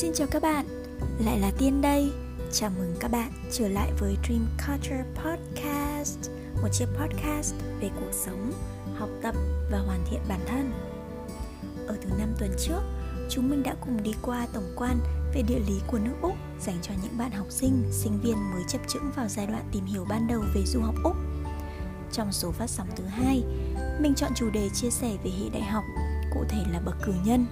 Xin chào các bạn, lại là Tiên đây. Chào mừng các bạn trở lại với Dream Culture Podcast Một chiếc podcast về cuộc sống, học tập và hoàn thiện bản thân. Ở thứ năm tuần trước, chúng mình đã cùng đi qua tổng quan về địa lý của nước Úc dành cho những bạn học sinh, sinh viên mới chấp chững vào giai đoạn tìm hiểu ban đầu về du học Úc. Trong số phát sóng thứ hai, mình chọn chủ đề chia sẻ về hệ đại học, cụ thể là bậc cử nhân.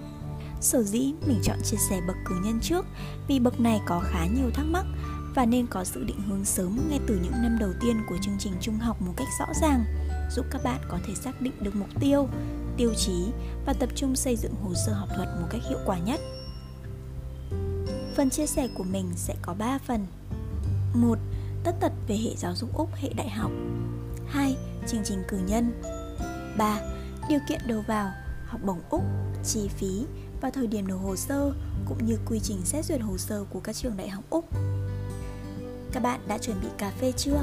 Sở dĩ mình chọn chia sẻ bậc cử nhân trước vì bậc này có khá nhiều thắc mắc và nên có sự định hướng sớm ngay từ những năm đầu tiên của chương trình trung học một cách rõ ràng, giúp các bạn có thể xác định được mục tiêu, tiêu chí và tập trung xây dựng hồ sơ học thuật một cách hiệu quả nhất. Phần chia sẻ của mình sẽ có 3 phần. 1. Tất tật về hệ giáo dục Úc hệ đại học. 2. Chương trình cử nhân. 3. Điều kiện đầu vào, học bổng Úc, chi phí và thời điểm nộp hồ sơ, cũng như quy trình xét duyệt hồ sơ của các trường đại học Úc. Các bạn đã chuẩn bị cà phê chưa?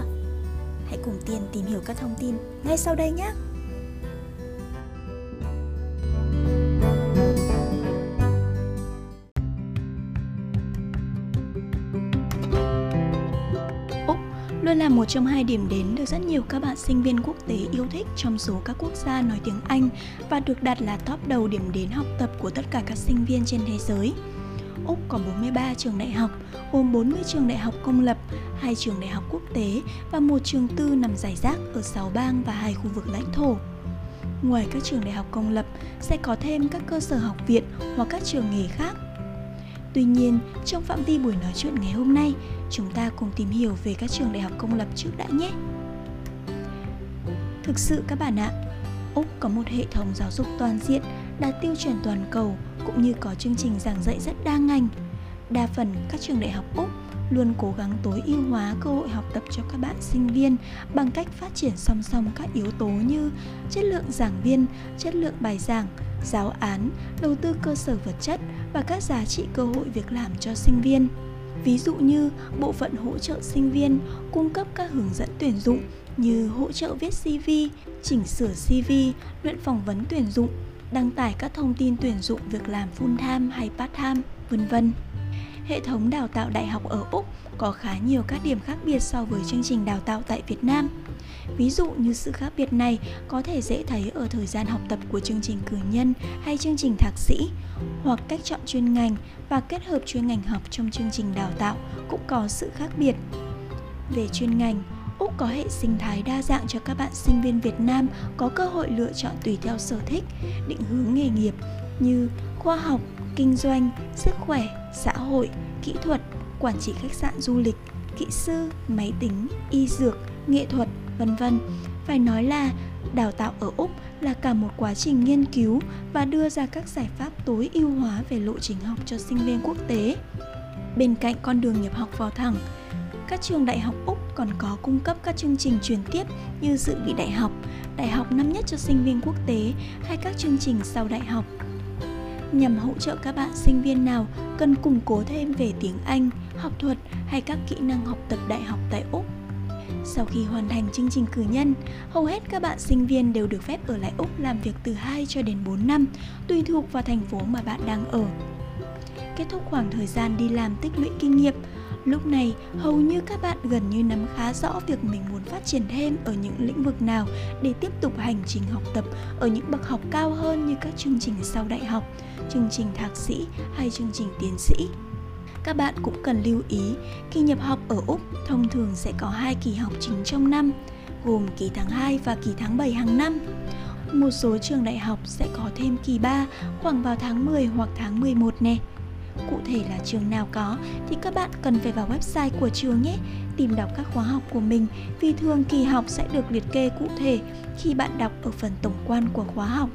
Hãy cùng Tiên tìm hiểu các thông tin ngay sau đây nhé! Một trong hai điểm đến được rất nhiều các bạn sinh viên quốc tế yêu thích trong số các quốc gia nói tiếng Anh và được đặt là top đầu điểm đến học tập của tất cả các sinh viên trên thế giới. Úc có 43 trường đại học, gồm 40 trường đại học công lập, hai trường đại học quốc tế và một trường tư nằm rải rác ở 6 bang và hai khu vực lãnh thổ. Ngoài các trường đại học công lập, sẽ có thêm các cơ sở học viện hoặc các trường nghề khác Tuy nhiên, trong phạm vi buổi nói chuyện ngày hôm nay, chúng ta cùng tìm hiểu về các trường đại học công lập trước đã nhé. Thực sự các bạn ạ, Úc có một hệ thống giáo dục toàn diện đạt tiêu chuẩn toàn cầu cũng như có chương trình giảng dạy rất đa ngành. Đa phần các trường đại học Úc luôn cố gắng tối ưu hóa cơ hội học tập cho các bạn sinh viên bằng cách phát triển song song các yếu tố như chất lượng giảng viên, chất lượng bài giảng, giáo án, đầu tư cơ sở vật chất và các giá trị cơ hội việc làm cho sinh viên. Ví dụ như bộ phận hỗ trợ sinh viên cung cấp các hướng dẫn tuyển dụng như hỗ trợ viết CV, chỉnh sửa CV, luyện phỏng vấn tuyển dụng, đăng tải các thông tin tuyển dụng việc làm full time hay part time, vân vân. Hệ thống đào tạo đại học ở Úc có khá nhiều các điểm khác biệt so với chương trình đào tạo tại Việt Nam. Ví dụ như sự khác biệt này có thể dễ thấy ở thời gian học tập của chương trình cử nhân hay chương trình thạc sĩ, hoặc cách chọn chuyên ngành và kết hợp chuyên ngành học trong chương trình đào tạo cũng có sự khác biệt. Về chuyên ngành, Úc có hệ sinh thái đa dạng cho các bạn sinh viên Việt Nam có cơ hội lựa chọn tùy theo sở thích, định hướng nghề nghiệp như khoa học, kinh doanh, sức khỏe, xã hội, kỹ thuật, quản trị khách sạn du lịch, kỹ sư, máy tính, y dược, nghệ thuật, vân vân. Phải nói là đào tạo ở Úc là cả một quá trình nghiên cứu và đưa ra các giải pháp tối ưu hóa về lộ trình học cho sinh viên quốc tế. Bên cạnh con đường nhập học vào thẳng, các trường đại học Úc còn có cung cấp các chương trình truyền tiếp như dự bị đại học, đại học năm nhất cho sinh viên quốc tế hay các chương trình sau đại học nhằm hỗ trợ các bạn sinh viên nào cần củng cố thêm về tiếng Anh, học thuật hay các kỹ năng học tập đại học tại Úc. Sau khi hoàn thành chương trình cử nhân, hầu hết các bạn sinh viên đều được phép ở lại Úc làm việc từ 2 cho đến 4 năm, tùy thuộc vào thành phố mà bạn đang ở. Kết thúc khoảng thời gian đi làm tích lũy kinh nghiệm, Lúc này, hầu như các bạn gần như nắm khá rõ việc mình muốn phát triển thêm ở những lĩnh vực nào để tiếp tục hành trình học tập ở những bậc học cao hơn như các chương trình sau đại học, chương trình thạc sĩ hay chương trình tiến sĩ. Các bạn cũng cần lưu ý, khi nhập học ở Úc thông thường sẽ có hai kỳ học chính trong năm, gồm kỳ tháng 2 và kỳ tháng 7 hàng năm. Một số trường đại học sẽ có thêm kỳ 3 khoảng vào tháng 10 hoặc tháng 11 nè cụ thể là trường nào có thì các bạn cần phải vào website của trường nhé tìm đọc các khóa học của mình vì thường kỳ học sẽ được liệt kê cụ thể khi bạn đọc ở phần tổng quan của khóa học.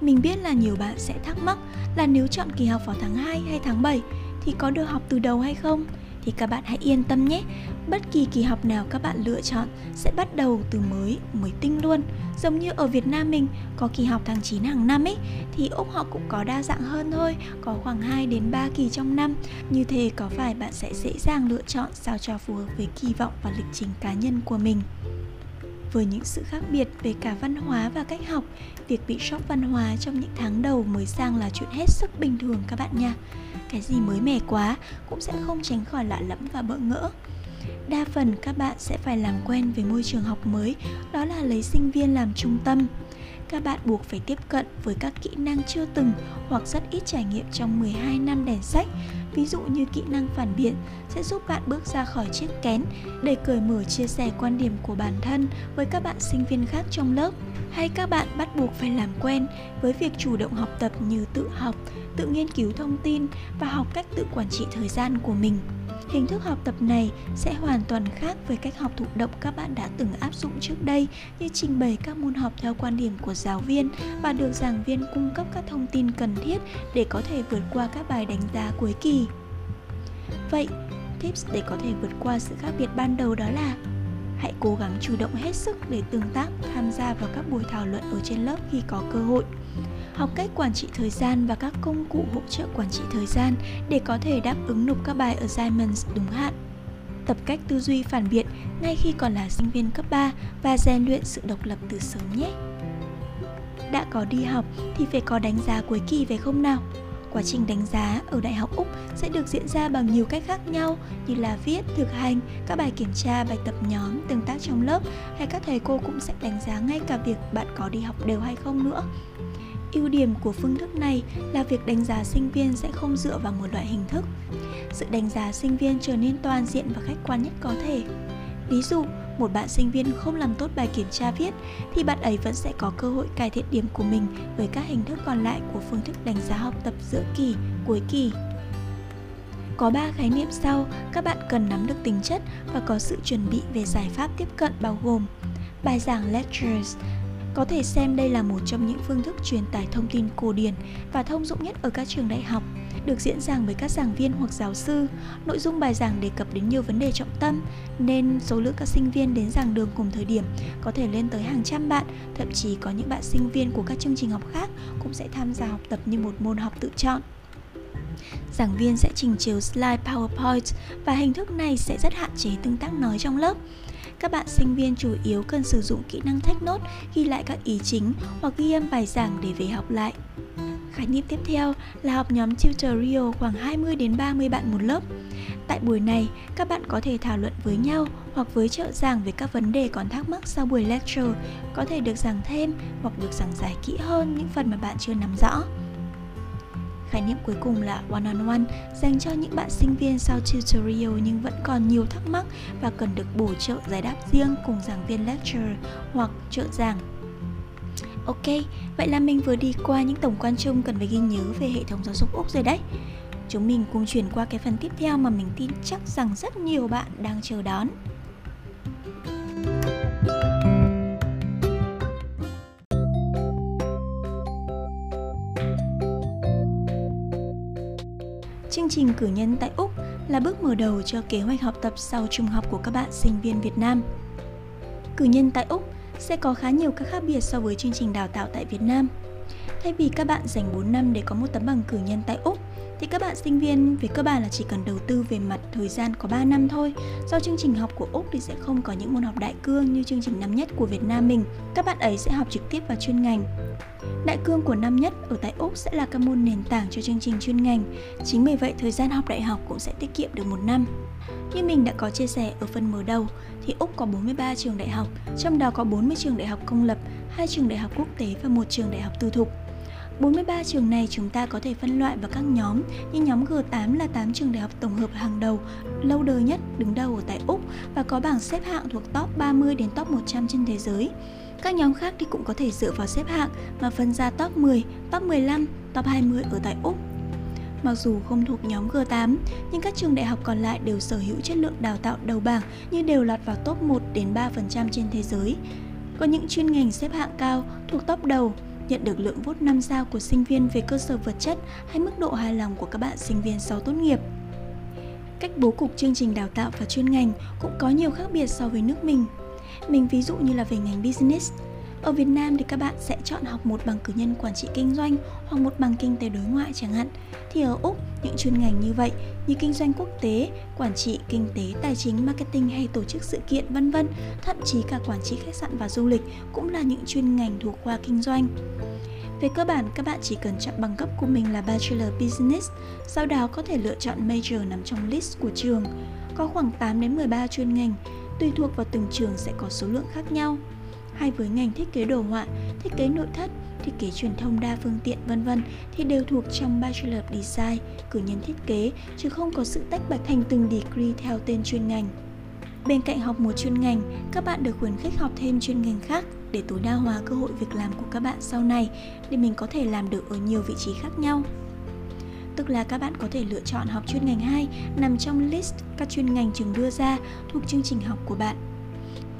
Mình biết là nhiều bạn sẽ thắc mắc là nếu chọn kỳ học vào tháng 2 hay tháng 7 thì có được học từ đầu hay không? thì các bạn hãy yên tâm nhé. Bất kỳ kỳ học nào các bạn lựa chọn sẽ bắt đầu từ mới, mới tinh luôn. Giống như ở Việt Nam mình có kỳ học tháng 9 hàng năm ấy thì Úc họ cũng có đa dạng hơn thôi, có khoảng 2 đến 3 kỳ trong năm. Như thế có phải bạn sẽ dễ dàng lựa chọn sao cho phù hợp với kỳ vọng và lịch trình cá nhân của mình. Với những sự khác biệt về cả văn hóa và cách học, việc bị sốc văn hóa trong những tháng đầu mới sang là chuyện hết sức bình thường các bạn nha. Cái gì mới mẻ quá cũng sẽ không tránh khỏi lạ lẫm và bỡ ngỡ. Đa phần các bạn sẽ phải làm quen với môi trường học mới, đó là lấy sinh viên làm trung tâm các bạn buộc phải tiếp cận với các kỹ năng chưa từng hoặc rất ít trải nghiệm trong 12 năm đèn sách. Ví dụ như kỹ năng phản biện sẽ giúp bạn bước ra khỏi chiếc kén để cởi mở chia sẻ quan điểm của bản thân với các bạn sinh viên khác trong lớp. Hay các bạn bắt buộc phải làm quen với việc chủ động học tập như tự học, tự nghiên cứu thông tin và học cách tự quản trị thời gian của mình. Hình thức học tập này sẽ hoàn toàn khác với cách học thụ động các bạn đã từng áp dụng trước đây như trình bày các môn học theo quan điểm của giáo viên và được giảng viên cung cấp các thông tin cần thiết để có thể vượt qua các bài đánh giá cuối kỳ. Vậy, tips để có thể vượt qua sự khác biệt ban đầu đó là hãy cố gắng chủ động hết sức để tương tác, tham gia vào các buổi thảo luận ở trên lớp khi có cơ hội học cách quản trị thời gian và các công cụ hỗ trợ quản trị thời gian để có thể đáp ứng nộp các bài assignments đúng hạn. Tập cách tư duy phản biện ngay khi còn là sinh viên cấp 3 và rèn luyện sự độc lập từ sớm nhé. Đã có đi học thì phải có đánh giá cuối kỳ về không nào? Quá trình đánh giá ở Đại học Úc sẽ được diễn ra bằng nhiều cách khác nhau như là viết, thực hành, các bài kiểm tra, bài tập nhóm, tương tác trong lớp hay các thầy cô cũng sẽ đánh giá ngay cả việc bạn có đi học đều hay không nữa. Ưu điểm của phương thức này là việc đánh giá sinh viên sẽ không dựa vào một loại hình thức. Sự đánh giá sinh viên trở nên toàn diện và khách quan nhất có thể. Ví dụ, một bạn sinh viên không làm tốt bài kiểm tra viết thì bạn ấy vẫn sẽ có cơ hội cải thiện điểm của mình với các hình thức còn lại của phương thức đánh giá học tập giữa kỳ, cuối kỳ. Có 3 khái niệm sau các bạn cần nắm được tính chất và có sự chuẩn bị về giải pháp tiếp cận bao gồm bài giảng lectures có thể xem đây là một trong những phương thức truyền tải thông tin cổ điển và thông dụng nhất ở các trường đại học, được diễn giảng bởi các giảng viên hoặc giáo sư. Nội dung bài giảng đề cập đến nhiều vấn đề trọng tâm, nên số lượng các sinh viên đến giảng đường cùng thời điểm có thể lên tới hàng trăm bạn, thậm chí có những bạn sinh viên của các chương trình học khác cũng sẽ tham gia học tập như một môn học tự chọn. Giảng viên sẽ trình chiếu slide PowerPoint và hình thức này sẽ rất hạn chế tương tác nói trong lớp các bạn sinh viên chủ yếu cần sử dụng kỹ năng thách nốt ghi lại các ý chính hoặc ghi âm bài giảng để về học lại. Khái niệm tiếp theo là học nhóm tutorial khoảng 20 đến 30 bạn một lớp. Tại buổi này, các bạn có thể thảo luận với nhau hoặc với trợ giảng về các vấn đề còn thắc mắc sau buổi lecture, có thể được giảng thêm hoặc được giảng giải kỹ hơn những phần mà bạn chưa nắm rõ. Khái niệm cuối cùng là one-on-one dành cho những bạn sinh viên sau tutorial nhưng vẫn còn nhiều thắc mắc và cần được bổ trợ giải đáp riêng cùng giảng viên lecture hoặc trợ giảng. Ok, vậy là mình vừa đi qua những tổng quan chung cần phải ghi nhớ về hệ thống giáo dục Úc rồi đấy. Chúng mình cùng chuyển qua cái phần tiếp theo mà mình tin chắc rằng rất nhiều bạn đang chờ đón. Chương trình cử nhân tại Úc là bước mở đầu cho kế hoạch học tập sau trung học của các bạn sinh viên Việt Nam. Cử nhân tại Úc sẽ có khá nhiều các khác biệt so với chương trình đào tạo tại Việt Nam. Thay vì các bạn dành 4 năm để có một tấm bằng cử nhân tại Úc, thì các bạn sinh viên về cơ bản là chỉ cần đầu tư về mặt thời gian có 3 năm thôi. Do chương trình học của Úc thì sẽ không có những môn học đại cương như chương trình năm nhất của Việt Nam mình. Các bạn ấy sẽ học trực tiếp vào chuyên ngành. Đại cương của năm nhất ở tại Úc sẽ là các môn nền tảng cho chương trình chuyên ngành. Chính vì vậy thời gian học đại học cũng sẽ tiết kiệm được một năm. Như mình đã có chia sẻ ở phần mở đầu thì Úc có 43 trường đại học, trong đó có 40 trường đại học công lập, hai trường đại học quốc tế và một trường đại học tư thục. 43 trường này chúng ta có thể phân loại vào các nhóm như nhóm G8 là 8 trường đại học tổng hợp hàng đầu, lâu đời nhất đứng đầu ở tại Úc và có bảng xếp hạng thuộc top 30 đến top 100 trên thế giới. Các nhóm khác thì cũng có thể dựa vào xếp hạng mà phân ra top 10, top 15, top 20 ở tại Úc. Mặc dù không thuộc nhóm G8, nhưng các trường đại học còn lại đều sở hữu chất lượng đào tạo đầu bảng như đều lọt vào top 1 đến 3% trên thế giới. Có những chuyên ngành xếp hạng cao thuộc top đầu nhận được lượng vốt 5 sao của sinh viên về cơ sở vật chất hay mức độ hài lòng của các bạn sinh viên sau tốt nghiệp. Cách bố cục chương trình đào tạo và chuyên ngành cũng có nhiều khác biệt so với nước mình. Mình ví dụ như là về ngành business. Ở Việt Nam thì các bạn sẽ chọn học một bằng cử nhân quản trị kinh doanh hoặc một bằng kinh tế đối ngoại chẳng hạn. Thì ở Úc, những chuyên ngành như vậy như kinh doanh quốc tế, quản trị, kinh tế, tài chính, marketing hay tổ chức sự kiện vân vân, thậm chí cả quản trị khách sạn và du lịch cũng là những chuyên ngành thuộc khoa kinh doanh. Về cơ bản, các bạn chỉ cần chọn bằng cấp của mình là Bachelor Business, sau đó có thể lựa chọn major nằm trong list của trường. Có khoảng 8 đến 13 chuyên ngành, tùy thuộc vào từng trường sẽ có số lượng khác nhau. Hay với ngành thiết kế đồ họa, thiết kế nội thất, thiết kế truyền thông đa phương tiện vân vân thì đều thuộc trong Bachelor of Design, cử nhân thiết kế chứ không có sự tách bạch thành từng degree theo tên chuyên ngành. Bên cạnh học một chuyên ngành, các bạn được khuyến khích học thêm chuyên ngành khác để tối đa hóa cơ hội việc làm của các bạn sau này để mình có thể làm được ở nhiều vị trí khác nhau. Tức là các bạn có thể lựa chọn học chuyên ngành 2 nằm trong list các chuyên ngành trường đưa ra thuộc chương trình học của bạn.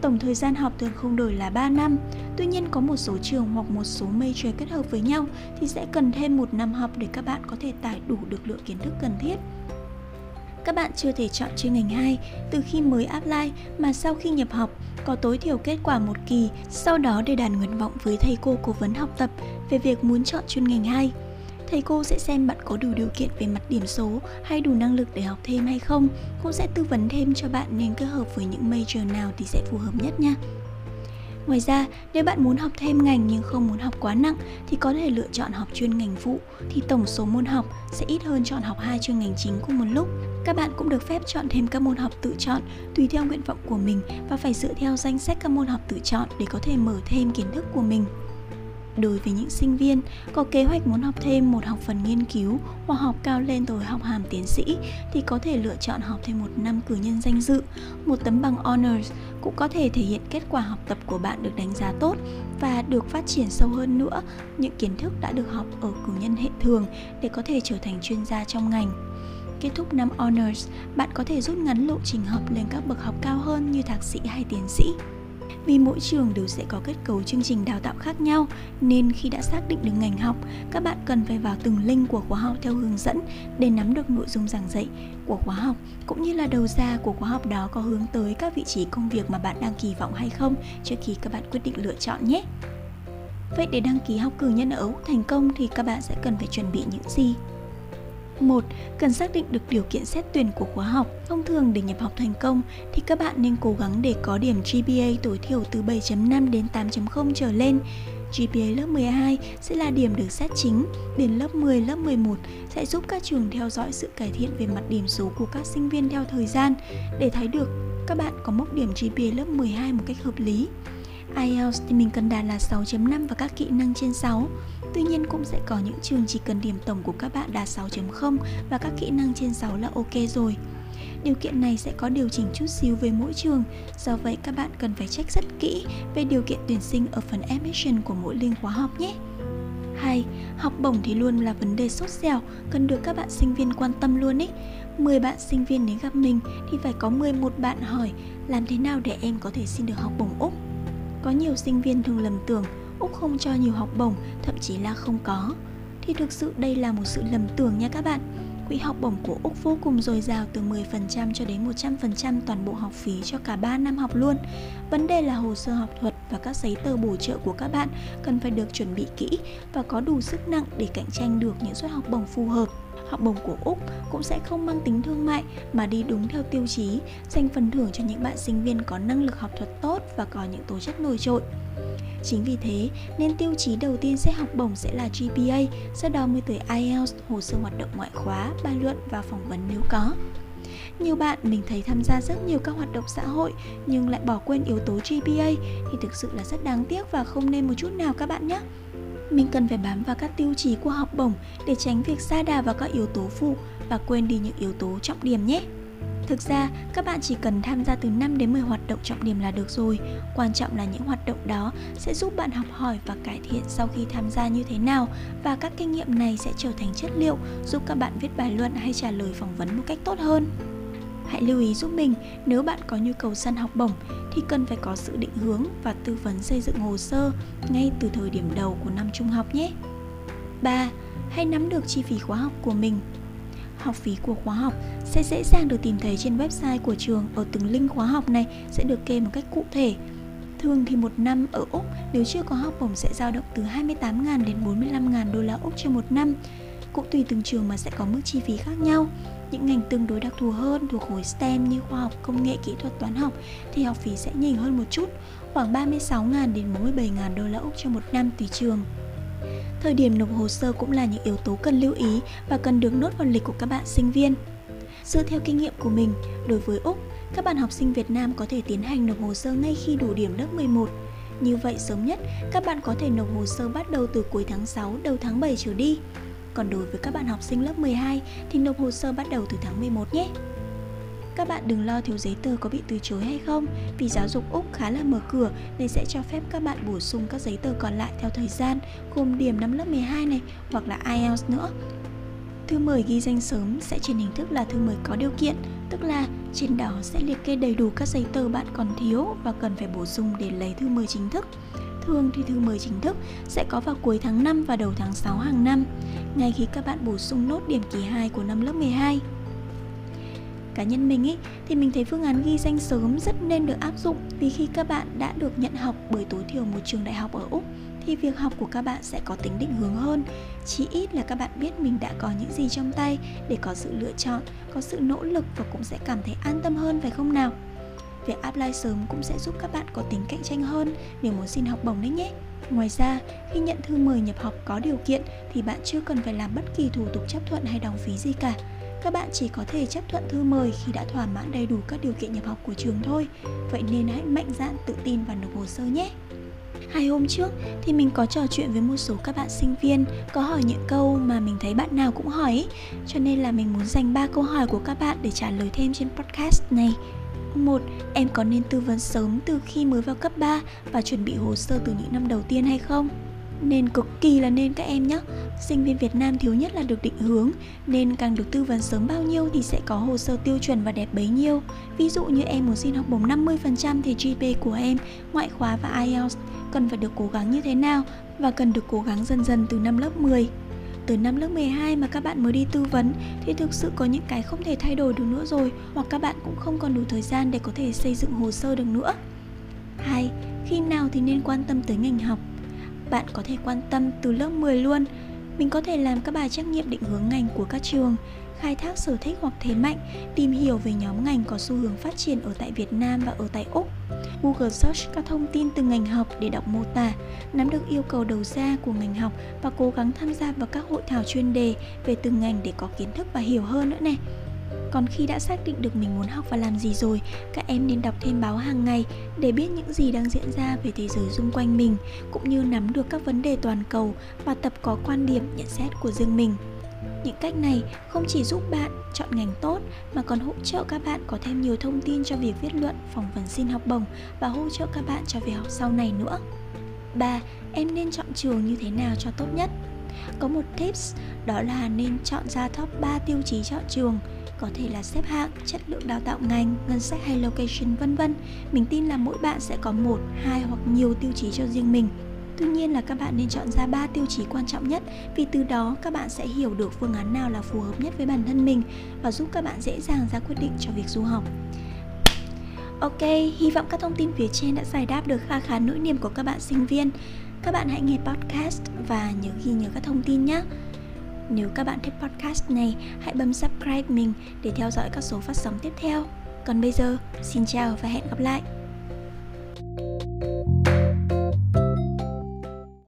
Tổng thời gian học thường không đổi là 3 năm, tuy nhiên có một số trường hoặc một số major kết hợp với nhau thì sẽ cần thêm một năm học để các bạn có thể tải đủ được lượng kiến thức cần thiết. Các bạn chưa thể chọn chuyên ngành 2 từ khi mới apply mà sau khi nhập học có tối thiểu kết quả một kỳ, sau đó để đàn nguyện vọng với thầy cô cố vấn học tập về việc muốn chọn chuyên ngành 2. Thầy cô sẽ xem bạn có đủ điều kiện về mặt điểm số hay đủ năng lực để học thêm hay không, cũng sẽ tư vấn thêm cho bạn nên kết hợp với những major nào thì sẽ phù hợp nhất nha. Ngoài ra, nếu bạn muốn học thêm ngành nhưng không muốn học quá nặng thì có thể lựa chọn học chuyên ngành phụ thì tổng số môn học sẽ ít hơn chọn học hai chuyên ngành chính cùng một lúc. Các bạn cũng được phép chọn thêm các môn học tự chọn tùy theo nguyện vọng của mình và phải dựa theo danh sách các môn học tự chọn để có thể mở thêm kiến thức của mình. Đối với những sinh viên có kế hoạch muốn học thêm một học phần nghiên cứu hoặc học cao lên rồi học hàm tiến sĩ thì có thể lựa chọn học thêm một năm cử nhân danh dự, một tấm bằng honors cũng có thể thể hiện kết quả học tập của bạn được đánh giá tốt và được phát triển sâu hơn nữa những kiến thức đã được học ở cử nhân hệ thường để có thể trở thành chuyên gia trong ngành. Kết thúc năm honors, bạn có thể rút ngắn lộ trình học lên các bậc học cao hơn như thạc sĩ hay tiến sĩ. Vì mỗi trường đều sẽ có kết cấu chương trình đào tạo khác nhau nên khi đã xác định được ngành học, các bạn cần phải vào từng link của khóa học theo hướng dẫn để nắm được nội dung giảng dạy của khóa học cũng như là đầu ra của khóa học đó có hướng tới các vị trí công việc mà bạn đang kỳ vọng hay không trước khi các bạn quyết định lựa chọn nhé. Vậy để đăng ký học cử nhân ở Úc thành công thì các bạn sẽ cần phải chuẩn bị những gì? 1. Cần xác định được điều kiện xét tuyển của khóa học. Thông thường để nhập học thành công thì các bạn nên cố gắng để có điểm GPA tối thiểu từ 7.5 đến 8.0 trở lên. GPA lớp 12 sẽ là điểm được xét chính, đến lớp 10, lớp 11 sẽ giúp các trường theo dõi sự cải thiện về mặt điểm số của các sinh viên theo thời gian để thấy được các bạn có mốc điểm GPA lớp 12 một cách hợp lý. IELTS thì mình cần đạt là 6.5 và các kỹ năng trên 6. Tuy nhiên cũng sẽ có những trường chỉ cần điểm tổng của các bạn đạt 6.0 và các kỹ năng trên 6 là ok rồi. Điều kiện này sẽ có điều chỉnh chút xíu về mỗi trường, do vậy các bạn cần phải check rất kỹ về điều kiện tuyển sinh ở phần admission của mỗi liên khóa học nhé. 2. Học bổng thì luôn là vấn đề sốt dẻo, cần được các bạn sinh viên quan tâm luôn ý. 10 bạn sinh viên đến gặp mình thì phải có 11 bạn hỏi làm thế nào để em có thể xin được học bổng Úc. Có nhiều sinh viên thường lầm tưởng Úc không cho nhiều học bổng, thậm chí là không có. Thì thực sự đây là một sự lầm tưởng nha các bạn. Quỹ học bổng của Úc vô cùng dồi dào từ 10% cho đến 100% toàn bộ học phí cho cả 3 năm học luôn. Vấn đề là hồ sơ học thuật và các giấy tờ bổ trợ của các bạn cần phải được chuẩn bị kỹ và có đủ sức nặng để cạnh tranh được những suất học bổng phù hợp học bổng của Úc cũng sẽ không mang tính thương mại mà đi đúng theo tiêu chí, dành phần thưởng cho những bạn sinh viên có năng lực học thuật tốt và có những tố chất nổi trội. Chính vì thế nên tiêu chí đầu tiên xét học bổng sẽ là GPA, sau đó mới tới IELTS, hồ sơ hoạt động ngoại khóa, bài luận và phỏng vấn nếu có. Nhiều bạn mình thấy tham gia rất nhiều các hoạt động xã hội nhưng lại bỏ quên yếu tố GPA thì thực sự là rất đáng tiếc và không nên một chút nào các bạn nhé. Mình cần phải bám vào các tiêu chí của học bổng để tránh việc xa đà vào các yếu tố phụ và quên đi những yếu tố trọng điểm nhé. Thực ra, các bạn chỉ cần tham gia từ 5 đến 10 hoạt động trọng điểm là được rồi. Quan trọng là những hoạt động đó sẽ giúp bạn học hỏi và cải thiện sau khi tham gia như thế nào và các kinh nghiệm này sẽ trở thành chất liệu giúp các bạn viết bài luận hay trả lời phỏng vấn một cách tốt hơn. Hãy lưu ý giúp mình nếu bạn có nhu cầu săn học bổng thì cần phải có sự định hướng và tư vấn xây dựng hồ sơ ngay từ thời điểm đầu của năm trung học nhé. 3. Hãy nắm được chi phí khóa học của mình học phí của khóa học sẽ dễ dàng được tìm thấy trên website của trường ở từng link khóa học này sẽ được kê một cách cụ thể. Thường thì một năm ở Úc nếu chưa có học bổng sẽ dao động từ 28.000 đến 45.000 đô la Úc cho một năm. Cũng tùy từng trường mà sẽ có mức chi phí khác nhau. Những ngành tương đối đặc thù hơn thuộc khối STEM như khoa học, công nghệ, kỹ thuật, toán học thì học phí sẽ nhỉnh hơn một chút, khoảng 36.000 đến 47.000 đô la Úc cho một năm tùy trường. Thời điểm nộp hồ sơ cũng là những yếu tố cần lưu ý và cần được nốt vào lịch của các bạn sinh viên. Dựa theo kinh nghiệm của mình, đối với Úc, các bạn học sinh Việt Nam có thể tiến hành nộp hồ sơ ngay khi đủ điểm lớp 11. Như vậy sớm nhất, các bạn có thể nộp hồ sơ bắt đầu từ cuối tháng 6 đầu tháng 7 trở đi. Còn đối với các bạn học sinh lớp 12 thì nộp hồ sơ bắt đầu từ tháng 11 nhé. Các bạn đừng lo thiếu giấy tờ có bị từ chối hay không. Vì giáo dục Úc khá là mở cửa Nên sẽ cho phép các bạn bổ sung các giấy tờ còn lại theo thời gian, Gồm điểm năm lớp 12 này Hoặc là IELTS nữa. Thư mời ghi danh sớm sẽ trên hình thức là thư mời có điều kiện, Tức là trên đó sẽ liệt kê đầy đủ các giấy tờ bạn còn thiếu Và cần phải bổ sung để lấy thư mời chính thức. Thường thì thư mời chính thức sẽ có vào cuối tháng 5 và đầu tháng 6 hàng năm. Ngay khi các bạn bổ sung nốt điểm kỳ 2 của năm lớp 12 cá nhân mình ý thì mình thấy phương án ghi danh sớm rất nên được áp dụng vì khi các bạn đã được nhận học bởi tối thiểu một trường đại học ở Úc thì việc học của các bạn sẽ có tính định hướng hơn. Chỉ ít là các bạn biết mình đã có những gì trong tay để có sự lựa chọn có sự nỗ lực và cũng sẽ cảm thấy an tâm hơn phải không nào? Việc apply sớm cũng sẽ giúp các bạn có tính cạnh tranh hơn nếu muốn xin học bổng đấy nhé. Ngoài ra, khi nhận thư mời nhập học có điều kiện thì bạn chưa cần phải làm bất kỳ thủ tục chấp thuận hay đóng phí gì cả các bạn chỉ có thể chấp thuận thư mời khi đã thỏa mãn đầy đủ các điều kiện nhập học của trường thôi. Vậy nên hãy mạnh dạn tự tin và nộp hồ sơ nhé. Hai hôm trước thì mình có trò chuyện với một số các bạn sinh viên có hỏi những câu mà mình thấy bạn nào cũng hỏi cho nên là mình muốn dành ba câu hỏi của các bạn để trả lời thêm trên podcast này. Một, em có nên tư vấn sớm từ khi mới vào cấp 3 và chuẩn bị hồ sơ từ những năm đầu tiên hay không? Nên cực kỳ là nên các em nhé Sinh viên Việt Nam thiếu nhất là được định hướng Nên càng được tư vấn sớm bao nhiêu thì sẽ có hồ sơ tiêu chuẩn và đẹp bấy nhiêu Ví dụ như em muốn xin học bổng 50% thì GPA của em, ngoại khóa và IELTS cần phải được cố gắng như thế nào và cần được cố gắng dần dần từ năm lớp 10 từ năm lớp 12 mà các bạn mới đi tư vấn thì thực sự có những cái không thể thay đổi được nữa rồi hoặc các bạn cũng không còn đủ thời gian để có thể xây dựng hồ sơ được nữa. 2. Khi nào thì nên quan tâm tới ngành học? Bạn có thể quan tâm từ lớp 10 luôn. Mình có thể làm các bài trắc nghiệm định hướng ngành của các trường, khai thác sở thích hoặc thế mạnh, tìm hiểu về nhóm ngành có xu hướng phát triển ở tại Việt Nam và ở tại Úc. Google Search các thông tin từ ngành học để đọc mô tả, nắm được yêu cầu đầu ra của ngành học và cố gắng tham gia vào các hội thảo chuyên đề về từng ngành để có kiến thức và hiểu hơn nữa này. Còn khi đã xác định được mình muốn học và làm gì rồi, các em nên đọc thêm báo hàng ngày để biết những gì đang diễn ra về thế giới xung quanh mình, cũng như nắm được các vấn đề toàn cầu và tập có quan điểm nhận xét của riêng mình. Những cách này không chỉ giúp bạn chọn ngành tốt mà còn hỗ trợ các bạn có thêm nhiều thông tin cho việc viết luận, phỏng vấn xin học bổng và hỗ trợ các bạn cho việc học sau này nữa. 3. Em nên chọn trường như thế nào cho tốt nhất? Có một tips đó là nên chọn ra top 3 tiêu chí chọn trường có thể là xếp hạng, chất lượng đào tạo ngành, ngân sách hay location vân vân. Mình tin là mỗi bạn sẽ có một, hai hoặc nhiều tiêu chí cho riêng mình. Tuy nhiên là các bạn nên chọn ra 3 tiêu chí quan trọng nhất vì từ đó các bạn sẽ hiểu được phương án nào là phù hợp nhất với bản thân mình và giúp các bạn dễ dàng ra quyết định cho việc du học. Ok, hy vọng các thông tin phía trên đã giải đáp được kha khá nỗi niềm của các bạn sinh viên. Các bạn hãy nghe podcast và nhớ ghi nhớ các thông tin nhé. Nếu các bạn thích podcast này, hãy bấm subscribe mình để theo dõi các số phát sóng tiếp theo. Còn bây giờ, xin chào và hẹn gặp lại!